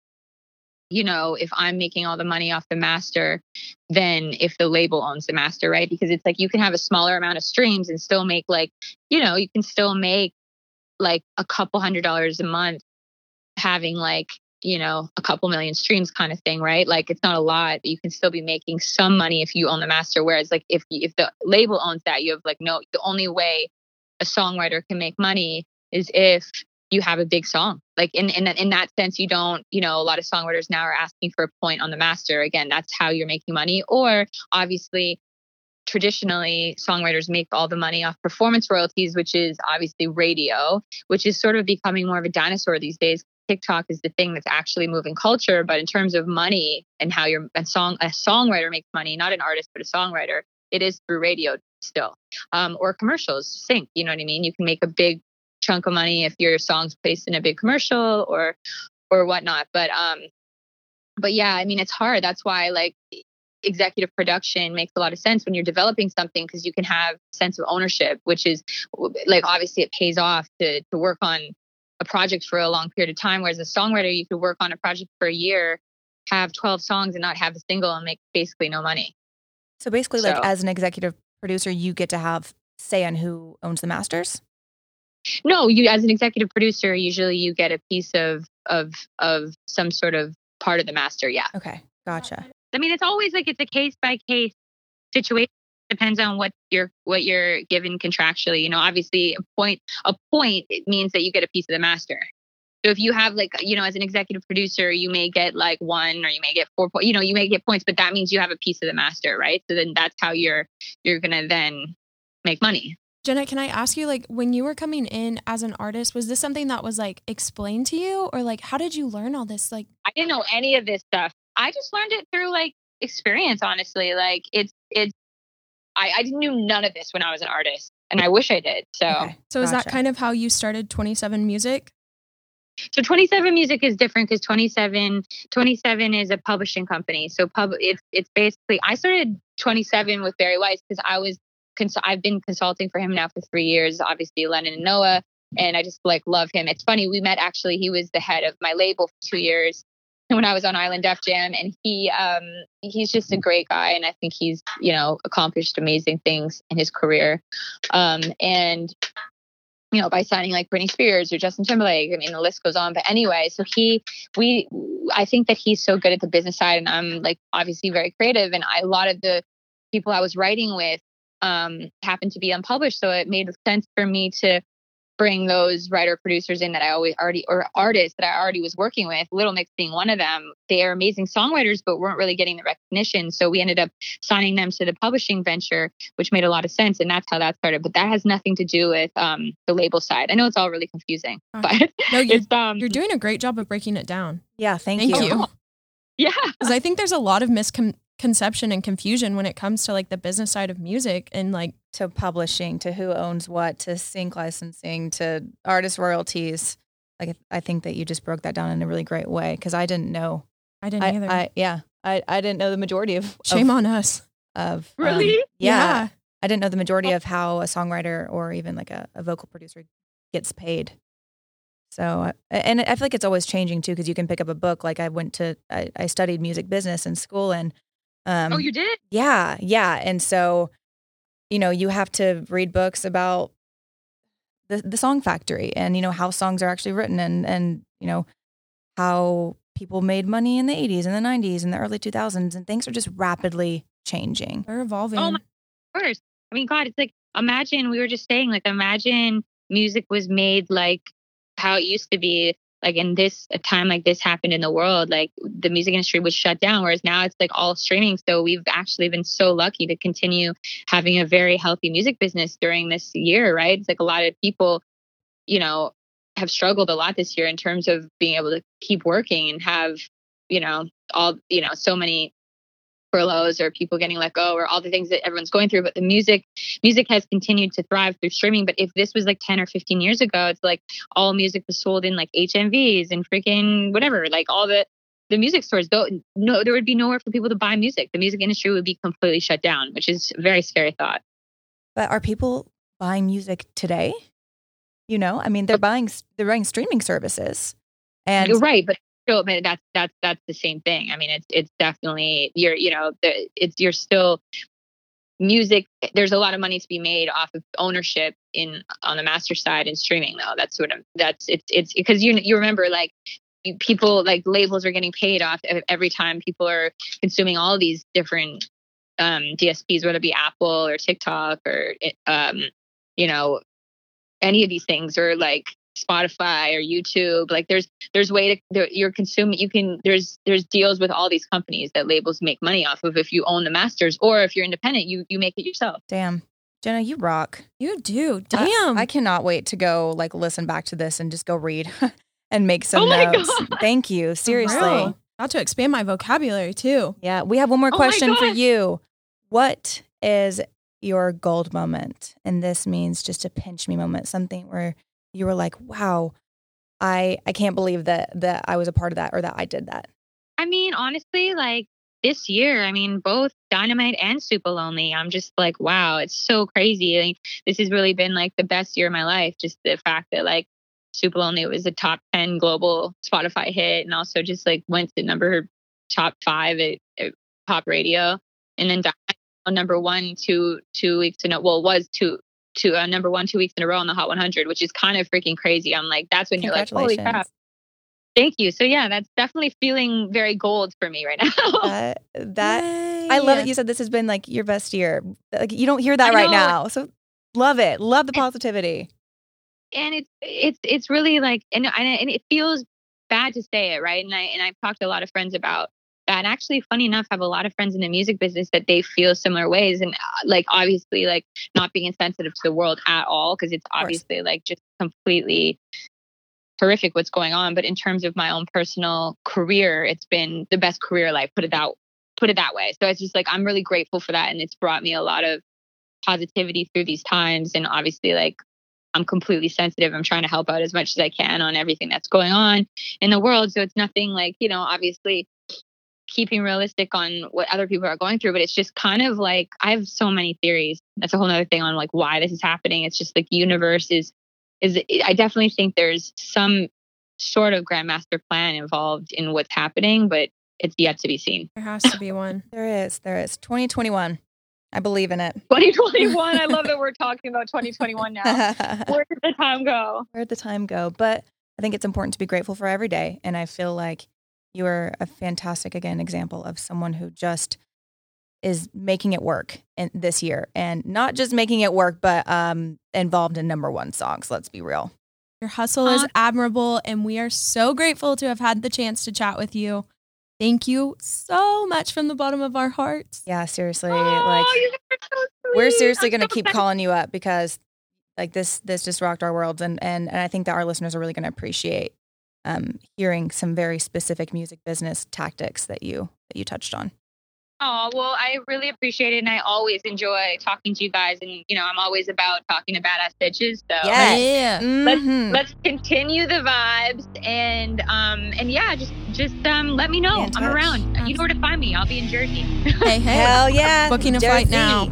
you know, if I'm making all the money off the master, then if the label owns the master, right? Because it's like you can have a smaller amount of streams and still make like, you know, you can still make like a couple hundred dollars a month having like, you know, a couple million streams kind of thing, right? Like it's not a lot, but you can still be making some money if you own the master. Whereas like if if the label owns that, you have like no the only way a songwriter can make money is if you have a big song. Like in in in that sense, you don't. You know, a lot of songwriters now are asking for a point on the master. Again, that's how you're making money. Or obviously, traditionally, songwriters make all the money off performance royalties, which is obviously radio, which is sort of becoming more of a dinosaur these days. TikTok is the thing that's actually moving culture, but in terms of money and how you're a song a songwriter makes money, not an artist but a songwriter, it is through radio still um, or commercials sync you know what i mean you can make a big chunk of money if your song's placed in a big commercial or or whatnot. But um, but yeah, I mean it's hard. That's why like executive production makes a lot of sense when you're developing something because you can have sense of ownership, which is like obviously it pays off to to work on a project for a long period of time. Whereas a songwriter, you could work on a project for a year, have 12 songs and not have a single and make basically no money. So basically, so, like as an executive producer, you get to have say on who owns the masters. No, you as an executive producer, usually you get a piece of of of some sort of part of the master. Yeah. Okay. Gotcha. I mean, it's always like it's a case by case situation. Depends on what you're what you're given contractually. You know, obviously a point a point it means that you get a piece of the master. So if you have like you know as an executive producer, you may get like one or you may get four points. You know, you may get points, but that means you have a piece of the master, right? So then that's how you're you're gonna then make money. Jenna, can I ask you, like, when you were coming in as an artist, was this something that was like explained to you, or like, how did you learn all this? Like, I didn't know any of this stuff. I just learned it through like experience, honestly. Like, it's, it's, I, I knew none of this when I was an artist, and I wish I did. So, okay. so gotcha. is that kind of how you started 27 Music? So 27 Music is different because 27 27 is a publishing company. So pub it's it's basically I started 27 with Barry Weiss because I was cons- I've been consulting for him now for three years, obviously Lennon and Noah, and I just like love him. It's funny, we met actually, he was the head of my label for two years when I was on Island Def Jam, and he um he's just a great guy, and I think he's you know accomplished amazing things in his career, um and you know by signing like Britney Spears or Justin Timberlake, I mean the list goes on. But anyway, so he we I think that he's so good at the business side, and I'm like obviously very creative, and I, a lot of the people I was writing with um, happened to be unpublished. So it made sense for me to bring those writer producers in that I always already or artists that I already was working with, Little Mix being one of them. They are amazing songwriters, but weren't really getting the recognition. So we ended up signing them to the publishing venture, which made a lot of sense. And that's how that started. But that has nothing to do with um, the label side. I know it's all really confusing, but no, you're, um, you're doing a great job of breaking it down. Yeah, thank, thank you. you. Yeah. Because I think there's a lot of miscom- conception and confusion when it comes to like the business side of music and like to publishing, to who owns what, to sync licensing, to artist royalties. Like I think that you just broke that down in a really great way because I didn't know. I didn't I, either. I, yeah, I, I didn't know the majority of. Shame of, on us. Of um, really, um, yeah, yeah, I didn't know the majority of how a songwriter or even like a, a vocal producer gets paid. So, and I feel like it's always changing too, because you can pick up a book. Like I went to, I, I studied music business in school, and um, oh, you did? Yeah, yeah. And so, you know, you have to read books about the the song factory and you know how songs are actually written and and you know how people made money in the 80s and the 90s and the early 2000s and things are just rapidly changing. They're evolving. Oh my course. I mean, God, it's like imagine we were just saying like imagine music was made like how it used to be like in this a time like this happened in the world like the music industry was shut down whereas now it's like all streaming. So we've actually been so lucky to continue having a very healthy music business during this year right? It's like a lot of people you know have struggled a lot this year in terms of being able to keep working and have you know all you know so many furloughs or people getting let go or all the things that everyone's going through but the music music has continued to thrive through streaming. But if this was like 10 or 15 years ago it's like all music was sold in like hmvs and freaking whatever like all the the music stores. Though no there would be nowhere for people to buy music. The music industry would be completely shut down which is a very scary thought. But are people buying music today? You know, I mean, they're buying they're buying streaming services, and You're right, but still, but that's that's that's the same thing. I mean, it's it's definitely you're you know the, it's you're still music. There's a lot of money to be made off of ownership in on the master side and streaming though. That's what I'm. That's it's it's because you you remember like people like labels are getting paid off every time people are consuming all these different um DSPs, whether it be Apple or TikTok or um you know any of these things or like Spotify or YouTube. Like there's there's way to there, you're consuming. You can there's there's deals with all these companies that labels make money off of if you own the masters or if you're independent, you you make it yourself. damn, Jenna, you rock. You do. Damn. I cannot wait to go like listen back to this and just go read and make some Oh my notes. God. Thank you. Seriously. real. Not to expand my vocabulary too. Yeah, we have one more Oh question for you. What is your gold moment? And this means just a pinch me moment, something where you were like, "Wow, I I can't believe that that I was a part of that or that I did that." I mean, honestly, like this year, I mean, both Dynamite and Supalonely, I'm just like, wow, it's so crazy. Like, this has really been like the best year of my life. Just the fact that like Supalonely was a top 10 global Spotify hit and also just like went to number top five at, at pop radio. And then Dynamite number one two two weeks in a well was two two uh, number one two weeks in a row on the Hot 100, which is kind of freaking crazy. I'm like, that's when you're like, holy crap. Thank you. So yeah, that's definitely feeling very gold for me right now. That that I love it. You said this has been like your best year. Like you don't hear that I right know. now. So love it. Love the positivity. and it's it's it's really like and and it, feels bad to say it, right? And I and I've talked to a lot of friends about that. And actually, funny enough, I have a lot of friends in the music business that they feel similar ways, and uh, like obviously, like not being insensitive to the world at all, because it's obviously like just completely horrific what's going on. But in terms of my own personal career, it's been the best career life. Put it that put it that way. So it's just like I'm really grateful for that, and it's brought me a lot of positivity through these times. And obviously, like I'm completely sensitive. I'm trying to help out as much as I can on everything that's going on in the world. So it's nothing like, you know, obviously keeping realistic on what other people are going through, but it's just kind of like I have so many theories. That's a whole other thing on like why this is happening. It's just like universe is is I definitely think there's some sort of grandmaster plan involved in what's happening, but it's yet to be seen. There has to be one. There is. There is. 2021. I believe in it. 2021. I love that we're talking about 2021 now. Where did the time go? Where did the time go? But I think it's important to be grateful for every day. And I feel like you are a fantastic, again, example of someone who just is making it work in this year and not just making it work, but um, involved in number one songs. Let's be real. Your hustle is admirable, and we are so grateful to have had the chance to chat with you. Thank you so much from the bottom of our hearts. Yeah, seriously. Oh, like you are so we're seriously going to so keep excited. calling you up because like this this just rocked our worlds and and, and I think that our listeners are really going to appreciate um, hearing some very specific music business tactics that you that you touched on. Oh, well, I really appreciate it. And I always enjoy talking to you guys. And, you know, I'm always about talking to badass bitches. So Yes. Yeah. Mhm. let's continue the vibes. And, um, and yeah, just, just, um, let me know. I'm touch. around. You know where to find me. I'll be in Jersey. Hey, hey. Hell yeah. Booking a flight now.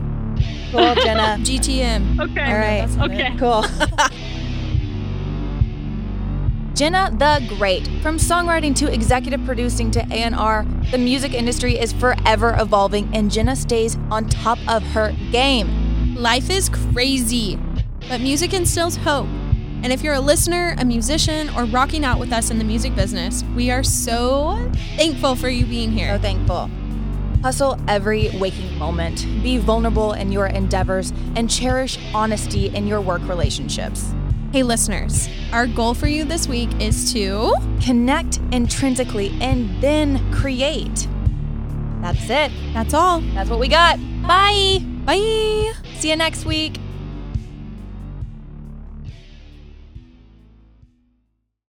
Cool, Jenna. GTM. okay. All right. That's Okay. it. Cool. Jenna the Great. From songwriting to executive producing to A&R, the music industry is forever evolving and Jenna stays on top of her game. Life is crazy, but music instills hope. And if you're a listener, a musician, or rocking out with us in the music business, we are so thankful for you being here. So thankful. Hustle every waking moment. Be vulnerable in your endeavors and cherish honesty in your work relationships. Hey, listeners, our goal for you this week is to Connect intrinsically and then create. That's it. that's all. That's what we got. Bye. Bye. See you next week.